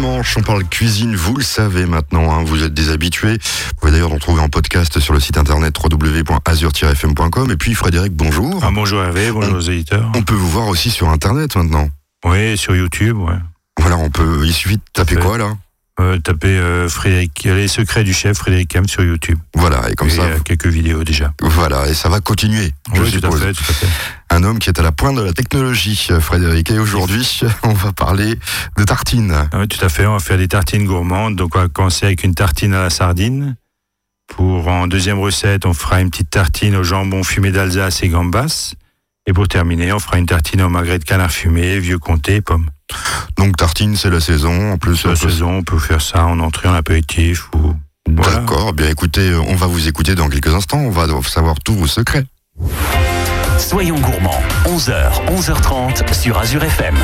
dimanche, on parle cuisine, vous le savez maintenant, hein, vous êtes des habitués. Vous pouvez d'ailleurs en trouver en podcast sur le site internet www.azur-fm.com. Et puis Frédéric, bonjour. Ah, bonjour Hervé, bonjour aux éditeurs. On peut vous voir aussi sur internet maintenant. Oui, sur YouTube, ouais. Voilà, on peut. Il suffit de taper quoi là? Euh, Taper euh, Frédéric, les secrets du chef Frédéric Cam sur YouTube. Voilà, et comme ça. Il y a quelques vidéos déjà. Voilà, et ça va continuer. Je oui, tout à fait, tout à fait. Un homme qui est à la pointe de la technologie, Frédéric. Et aujourd'hui, on va parler de tartines. Ah oui, tout à fait. On va faire des tartines gourmandes. Donc, on va commencer avec une tartine à la sardine. Pour en deuxième recette, on fera une petite tartine au jambon fumé d'Alsace et gambas. Et pour terminer, on fera une tartine au magret de canard fumé, vieux comté et pommes. Donc tartine, c'est la saison. En plus, la saison, on peut faire ça en entrée, en apéritif ou. Voilà. D'accord. Bien, écoutez, on va vous écouter dans quelques instants. On va savoir tous vos secrets. Soyons gourmands. 11h, 11h30 sur Azure FM.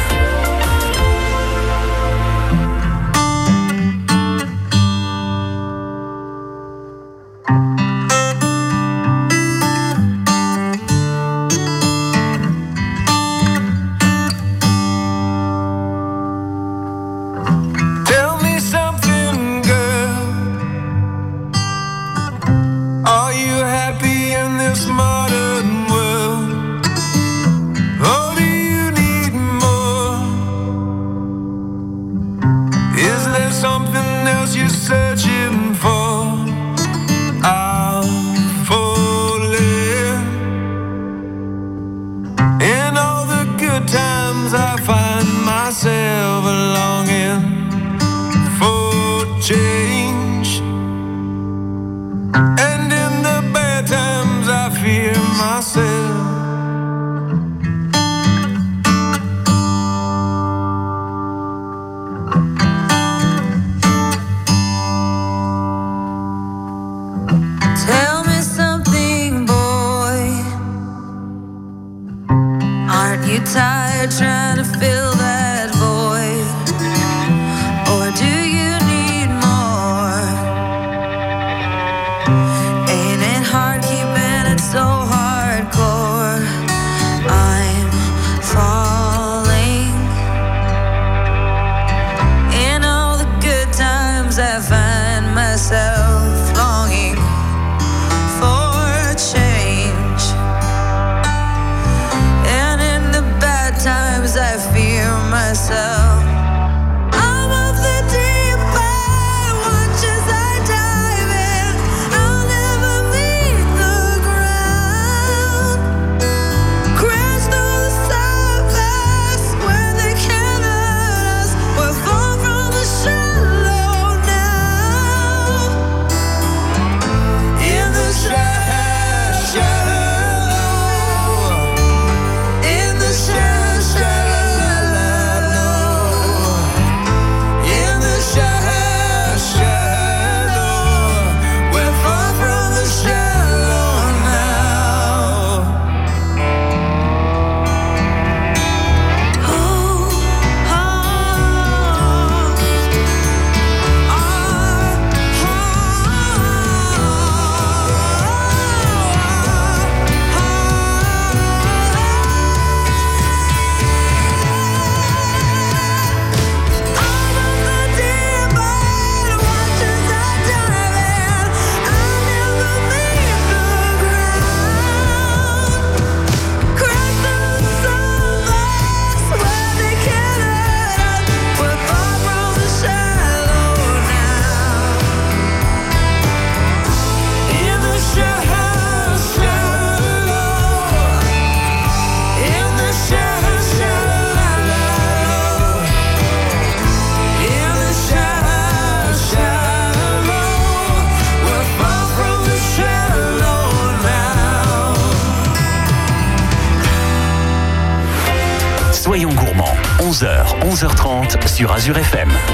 Sur Azure FM.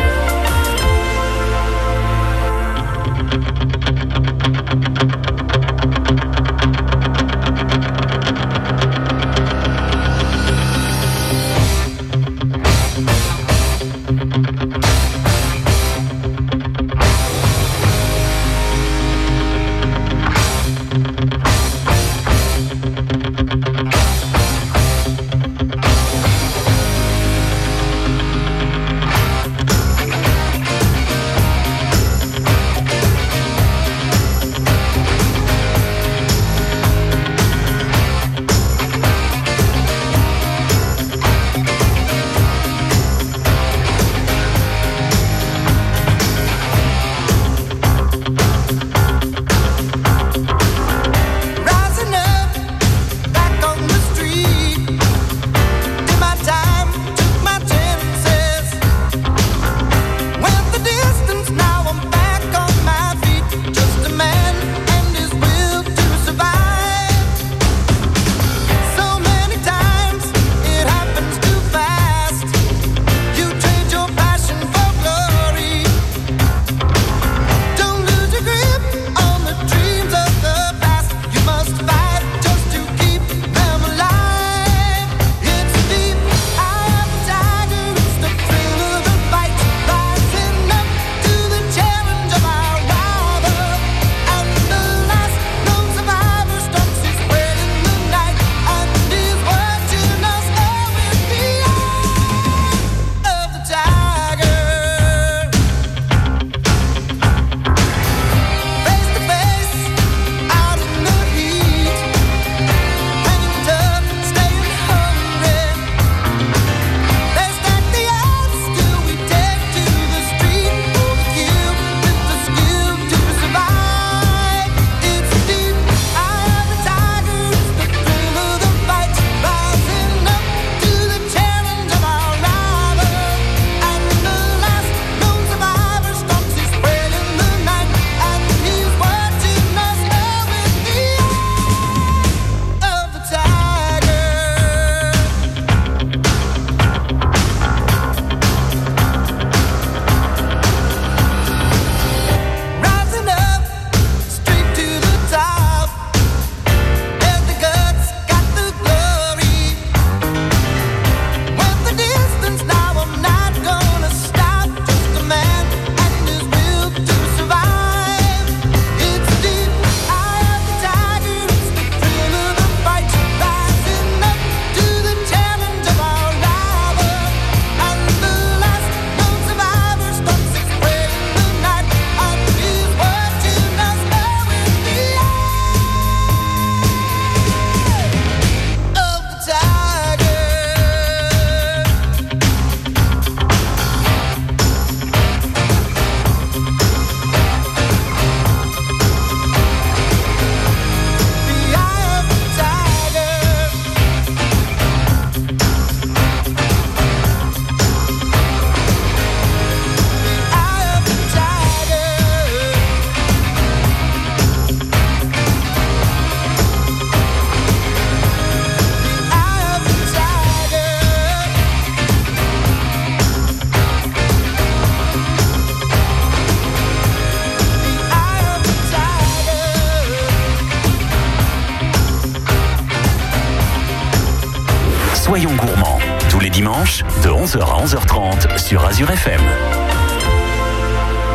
11h à 11h30 sur Azure FM.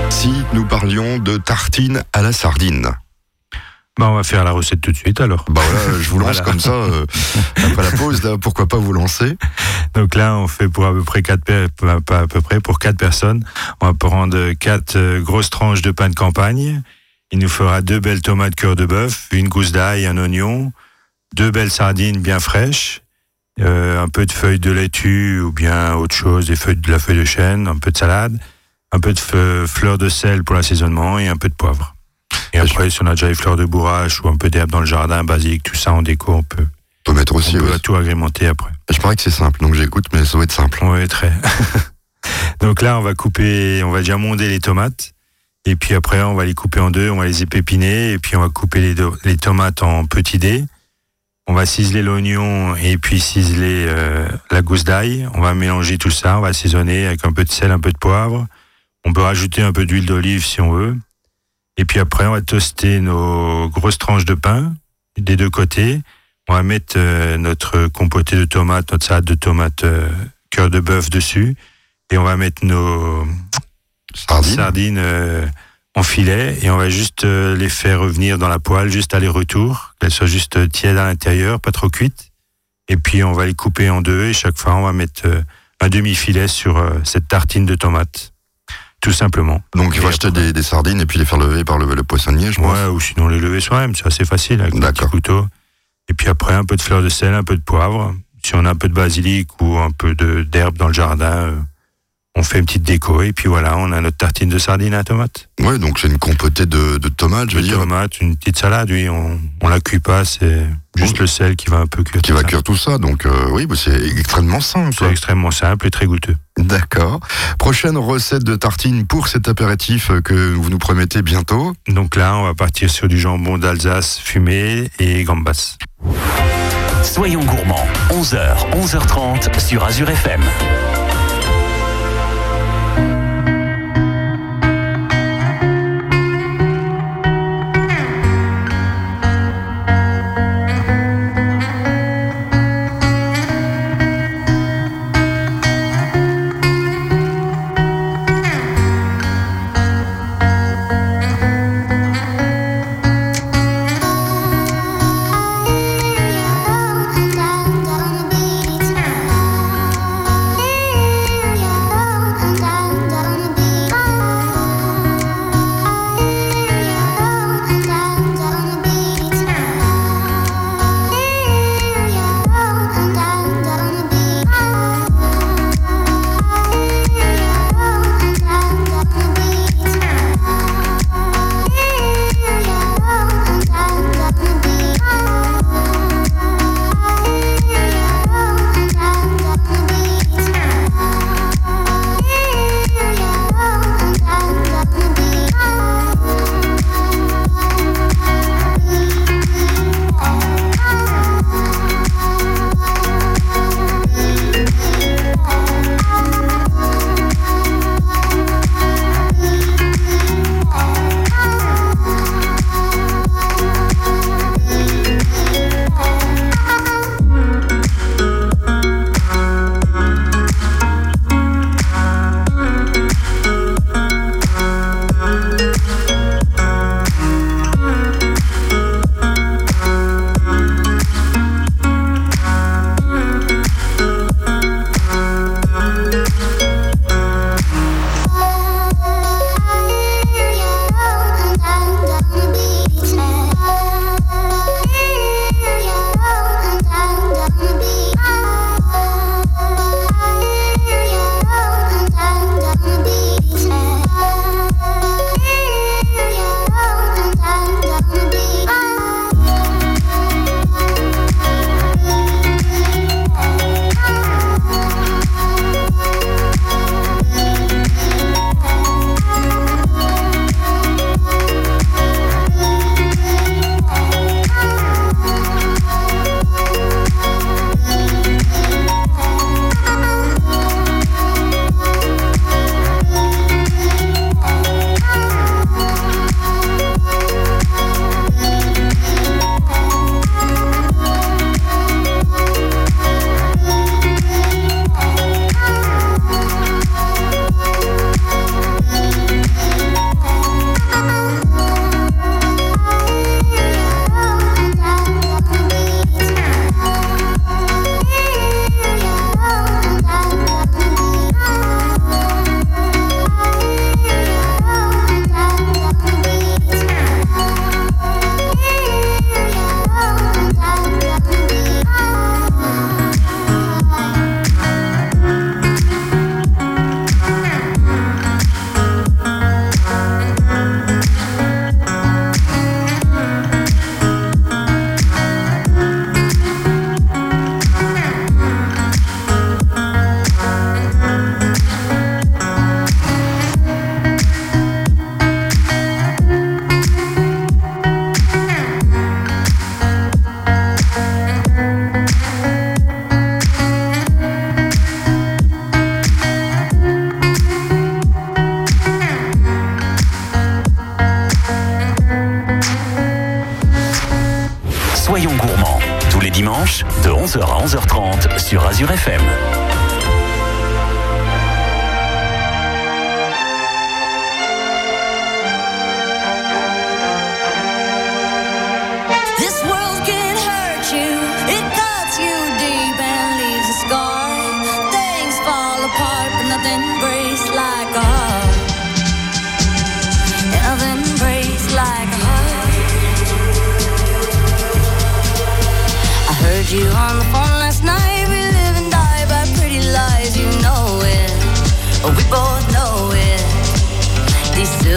Si nous parlions de tartines à la sardine. Bah, on va faire la recette tout de suite alors. Bah voilà, je vous lance Voilà. comme ça euh, après la pause. Là, pourquoi pas vous lancer Donc là, on fait pour à peu près quatre per- pas pas à peu près pour quatre personnes. On va prendre quatre euh, grosses tranches de pain de campagne. Il nous fera deux belles tomates cœur de bœuf, une gousse d'ail, un oignon, deux belles sardines bien fraîches, euh, un peu de feuilles de laitue ou bien autre chose, des feuilles de la feuille de chêne, un peu de salade, un peu de fleurs de sel pour l'assaisonnement et un peu de poivre. Et après, si on a déjà les fleurs de bourrache ou un peu d'herbe dans le jardin, basilic, tout ça en déco, on peut, On peut mettre on aussi. peut ouais. tout agrémenter après. Je parie que c'est simple, donc j'écoute, mais ça doit être simple. Oui, très. Donc là, on va couper, on va déjà monder les tomates. Et puis après, on va les couper en deux, on va les épépiner. Et puis on va couper les tomates en petits dés. On va ciseler l'oignon et puis ciseler euh, la gousse d'ail. On va mélanger tout ça, on va assaisonner avec un peu de sel, un peu de poivre. On peut rajouter un peu d'huile d'olive si on veut. Et puis après, on va toaster nos grosses tranches de pain des deux côtés. On va mettre euh, notre compoté de tomates, notre salade de tomates euh, cœur de bœuf dessus. Et on va mettre nos Sardine. sardines euh, en filet et on va juste euh, les faire revenir dans la poêle, juste aller-retour, qu'elles soient juste euh, tièdes à l'intérieur, pas trop cuites. Et puis on va les couper en deux et chaque fois on va mettre euh, un demi-filet sur cette tartine de tomates. Tout simplement. Donc il faut acheter des, des sardines et puis les faire lever par le, le poissonnier, je pense. Ouais, ou sinon les lever soi-même, c'est assez facile avec un petit couteau. Et puis après, un peu de fleur de sel, un peu de poivre. Si on a un peu de basilic ou un peu d'herbe dans le jardin, on fait une petite déco. Et puis voilà, on a notre tartine de sardines à tomate. Ouais, donc c'est une compotée de, de tomates, je veux De dire, tomate, une petite salade, oui, on, on la cuit pas, c'est juste Bon. le sel qui va un peu cuire. qui tout va ça. cuire tout ça. Donc euh, oui, bah, c'est extrêmement simple. C'est extrêmement simple et très goûteux. D'accord. Prochaine recette de tartine pour cet apéritif euh, que vous nous promettez bientôt. Donc là, on va partir sur du jambon d'Alsace fumé et gambas. Soyons gourmands, 11h, 11h30 sur Azure FM. Sur Azure FM.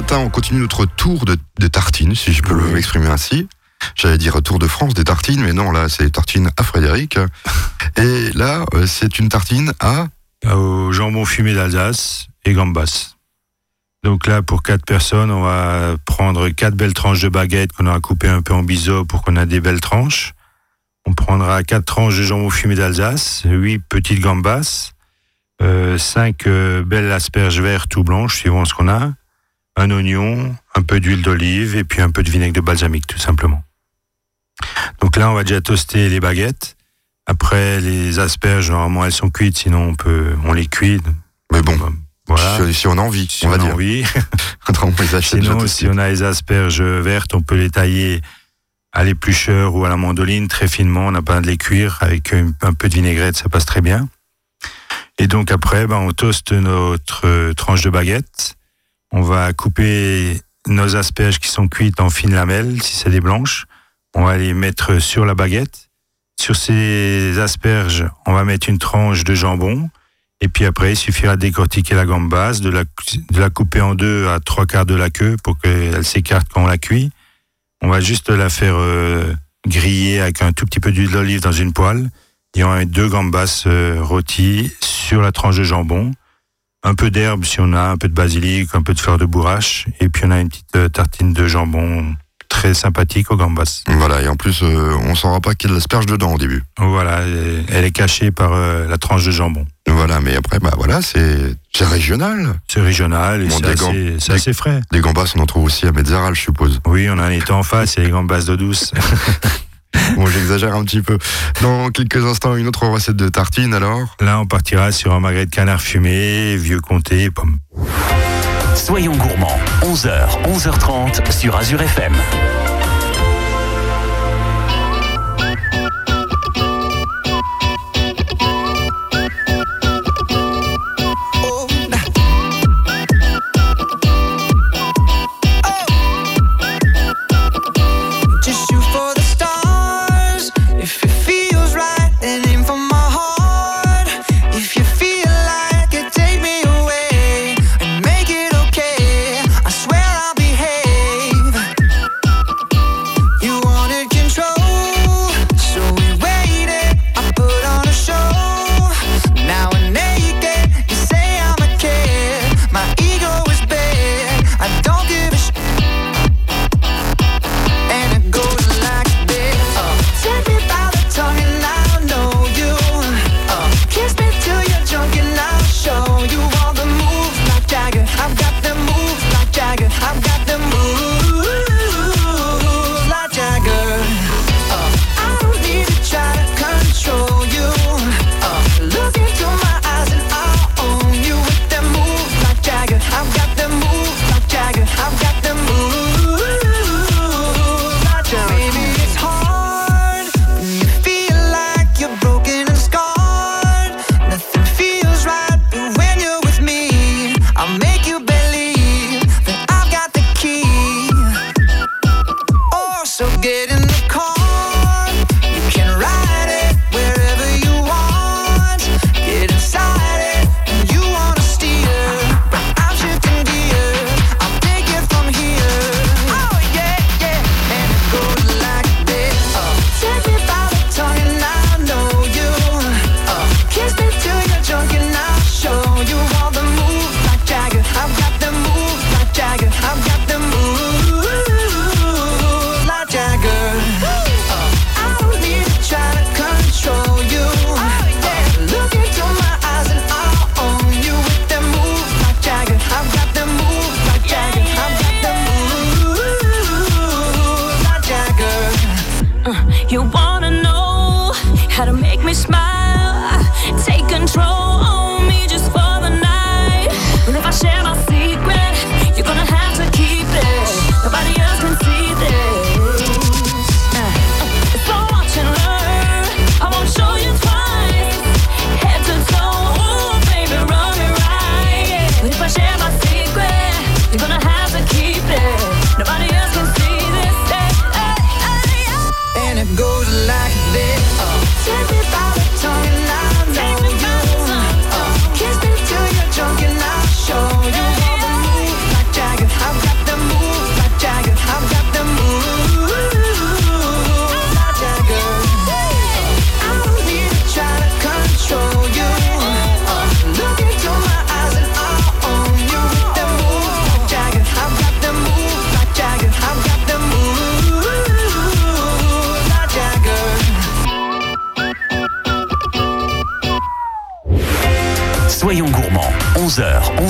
Matin, on continue notre tour de, de tartines, si je peux Oui. m'exprimer ainsi. J'allais dire Tour de France des tartines, mais non, là, c'est tartines à Frédéric. Et là, euh, c'est une tartine à... Au jambon fumé d'Alsace et gambas. Donc là, pour quatre personnes, on va prendre quatre belles tranches de baguette qu'on aura coupées un peu en biseau pour qu'on ait des belles tranches. On prendra quatre tranches de jambon fumé d'Alsace, huit petites gambas, euh, cinq euh, belles asperges vertes ou blanches, suivant ce qu'on a, un oignon, un peu d'huile d'olive et puis un peu de vinaigre de balsamique, tout simplement. Donc là, on va déjà toaster les baguettes. Après, les asperges, normalement, elles sont cuites, sinon on peut, on les cuit. Mais bon, Voilà. si, si on a envie, Si on va a dire. envie. on Sinon, si on a les asperges vertes, on peut les tailler à l'éplucheur ou à la mandoline très finement. On n'a pas de les cuire avec un, un peu de vinaigrette, ça passe très bien. Et donc après, ben, on toaste notre euh, tranche de baguette. On va couper nos asperges qui sont cuites en fines lamelles, si c'est des blanches. On va les mettre sur la baguette. Sur ces asperges, on va mettre une tranche de jambon Et puis après, il suffira de décortiquer la gambas, de la, de la couper en deux à trois quarts de la queue pour qu'elle s'écarte quand on la cuit. On va juste la faire euh, griller avec un tout petit peu d'huile d'olive dans une poêle. Et on va mettre deux gambas euh, rôties sur la tranche de jambon. Un peu d'herbe si on a, un peu de basilic, un peu de fleur de bourrache. Et puis on a une petite euh, tartine de jambon très sympathique aux gambas. Voilà, et en plus, euh, on saura pas qu'il y a de l'asperge dedans au début. Voilà, et elle est cachée par euh, la tranche de jambon. Voilà, mais après, bah voilà, c'est c'est régional. C'est régional et Bon, c'est assez, frais. Des gambas, on en trouve aussi à Metzeral, je suppose. Oui, on en est en face, a les gambas d'eau douce. Bon, j'exagère un petit peu. Dans quelques instants, une autre recette de tartine, alors. Là, on partira sur un magret de canard fumé, vieux comté et pommes. Soyons gourmands, 11h, 11h30 sur Azure FM.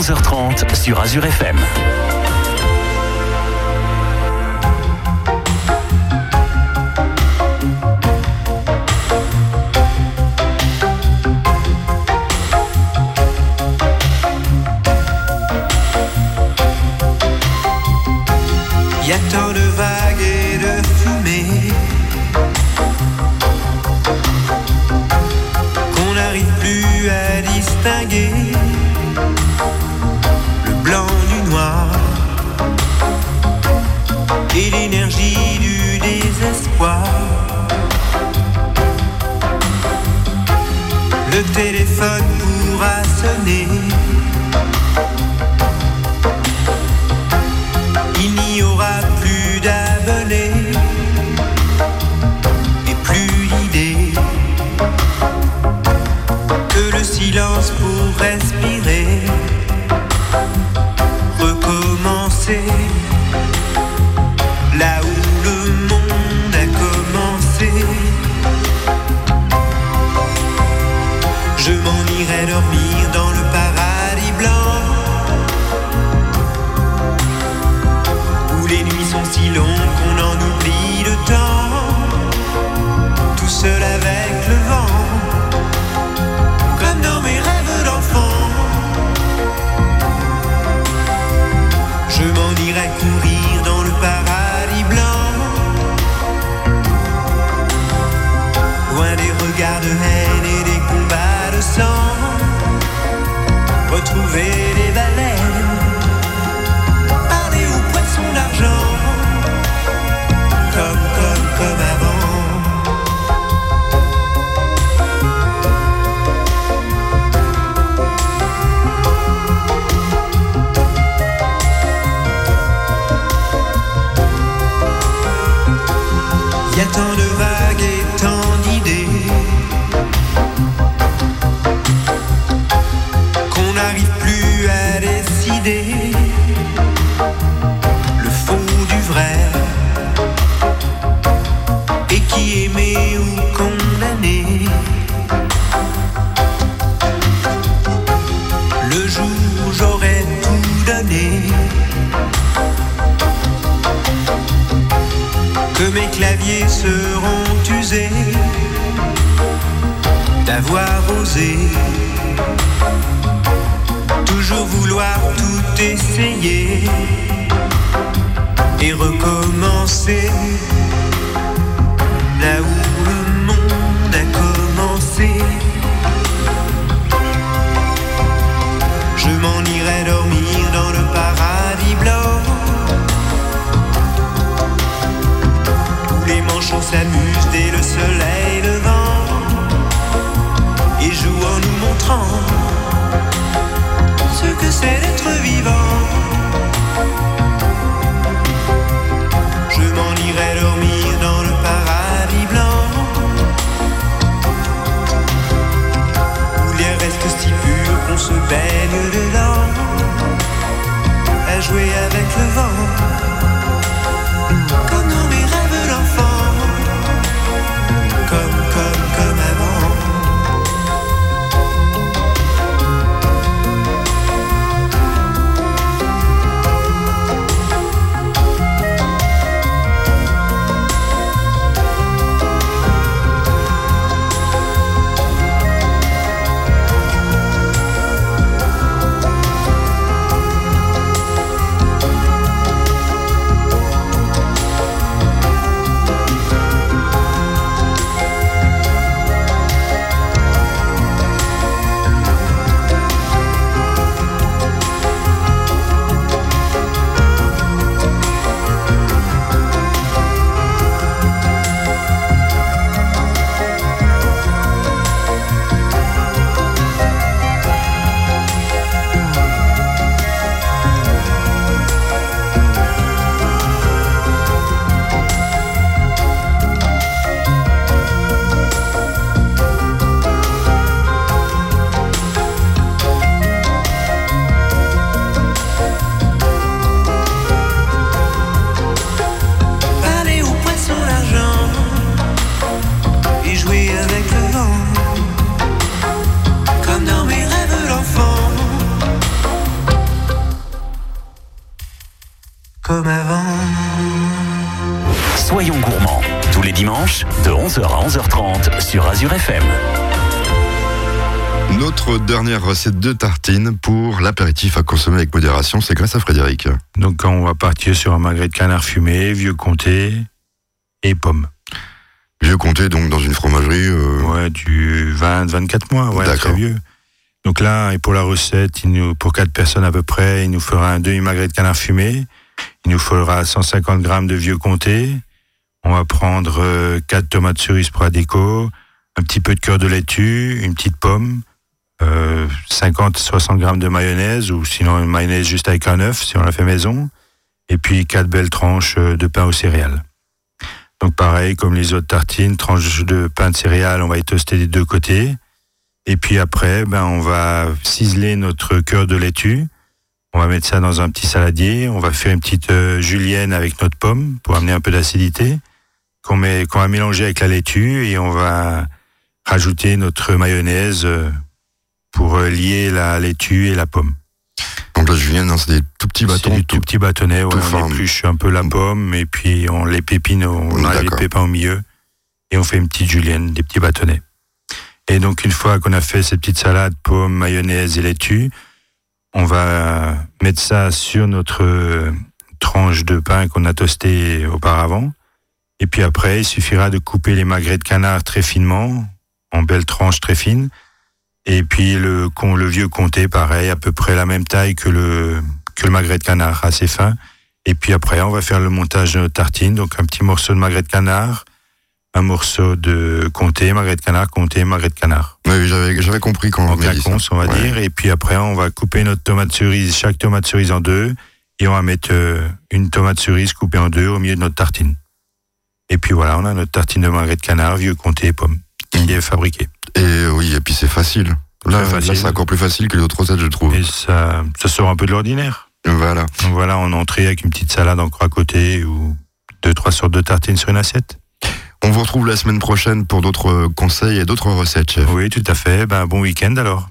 11h30 sur Azure FM. Le téléphone pour aura sonné. Il n'y aura plus d'abonnés et plus d'idées que le silence pour respirer, que mes claviers seront usés d'avoir osé toujours vouloir tout essayer et recommencer là où manchots s'amusent dès le soleil levant et jouent en nous montrant ce que c'est d'être vivant. 11h à 11h30 sur Azure FM. Notre dernière recette de tartine pour l'apéritif à consommer avec modération, c'est grâce à Frédéric. Donc quand on va partir sur un magret de canard fumé, vieux comté et pommes. Vieux comté, donc dans une fromagerie. euh, Ouais, du 20-24 mois, ouais, très vieux. Donc là, et pour la recette, il nous, pour quatre personnes à peu près, il nous fera un demi-magret de canard fumé. Il nous faudra 150 grammes de vieux comté. On va prendre euh, quatre tomates cerises pour la un petit peu de cœur de laitue, une petite pomme, euh, 50-60 grammes de mayonnaise ou sinon une mayonnaise juste avec un œuf si on la fait maison. Et puis quatre belles tranches euh, de pain aux céréales. Donc pareil, comme les autres tartines, tranches de pain de céréales, on va y toaster des deux côtés. Et puis après, ben, on va ciseler notre cœur de laitue. On va mettre ça dans un petit saladier. On va faire une petite euh, julienne avec notre pomme pour amener un peu d'acidité qu'on met, qu'on va mélanger avec la laitue et on va rajouter notre mayonnaise euh, pour euh, lier la laitue et la pomme. Donc la julienne, hein, c'est des tout petits C'est bâtons. des tout petits bâtonnets, ouais, on épluche un peu la pomme et puis on les pépine, on a les pépins au milieu et on fait une petite julienne, des petits bâtonnets. Et donc une fois qu'on a fait cette petite salade, pomme, mayonnaise et laitue, on va mettre ça sur notre euh, tranche de pain qu'on a toasté auparavant. Et puis après, il suffira de couper les magrets de canard très finement, en belles tranches très fines. Et puis le, vieux comté, pareil, à peu près la même taille que le, que le magret de canard, assez fin. Et puis après, on va faire le montage de notre tartine. Donc un petit morceau de magret de canard, un morceau de comté, magret de canard, comté, magret de canard. Ouais, j'avais, compris quand En on quinconce, on va Ouais. dire. Et puis après, on va couper notre tomate cerise, chaque tomate cerise en deux. Et on va mettre euh, une tomate cerise coupée en deux au milieu de notre tartine. Et puis voilà, on a notre tartine de magret de canard, vieux comté et pomme, qui est fabriquée. Et oui, et puis c'est facile. Là, là, c'est encore plus facile que les autres recettes, je trouve. Et ça, ça sort un peu de l'ordinaire. Voilà. Donc voilà, en entrée avec une petite salade encore à côté ou deux, trois sortes de tartines sur une assiette. On vous retrouve la semaine prochaine pour d'autres conseils et d'autres recettes, chef. Oui, tout à fait. Ben, bon week-end alors.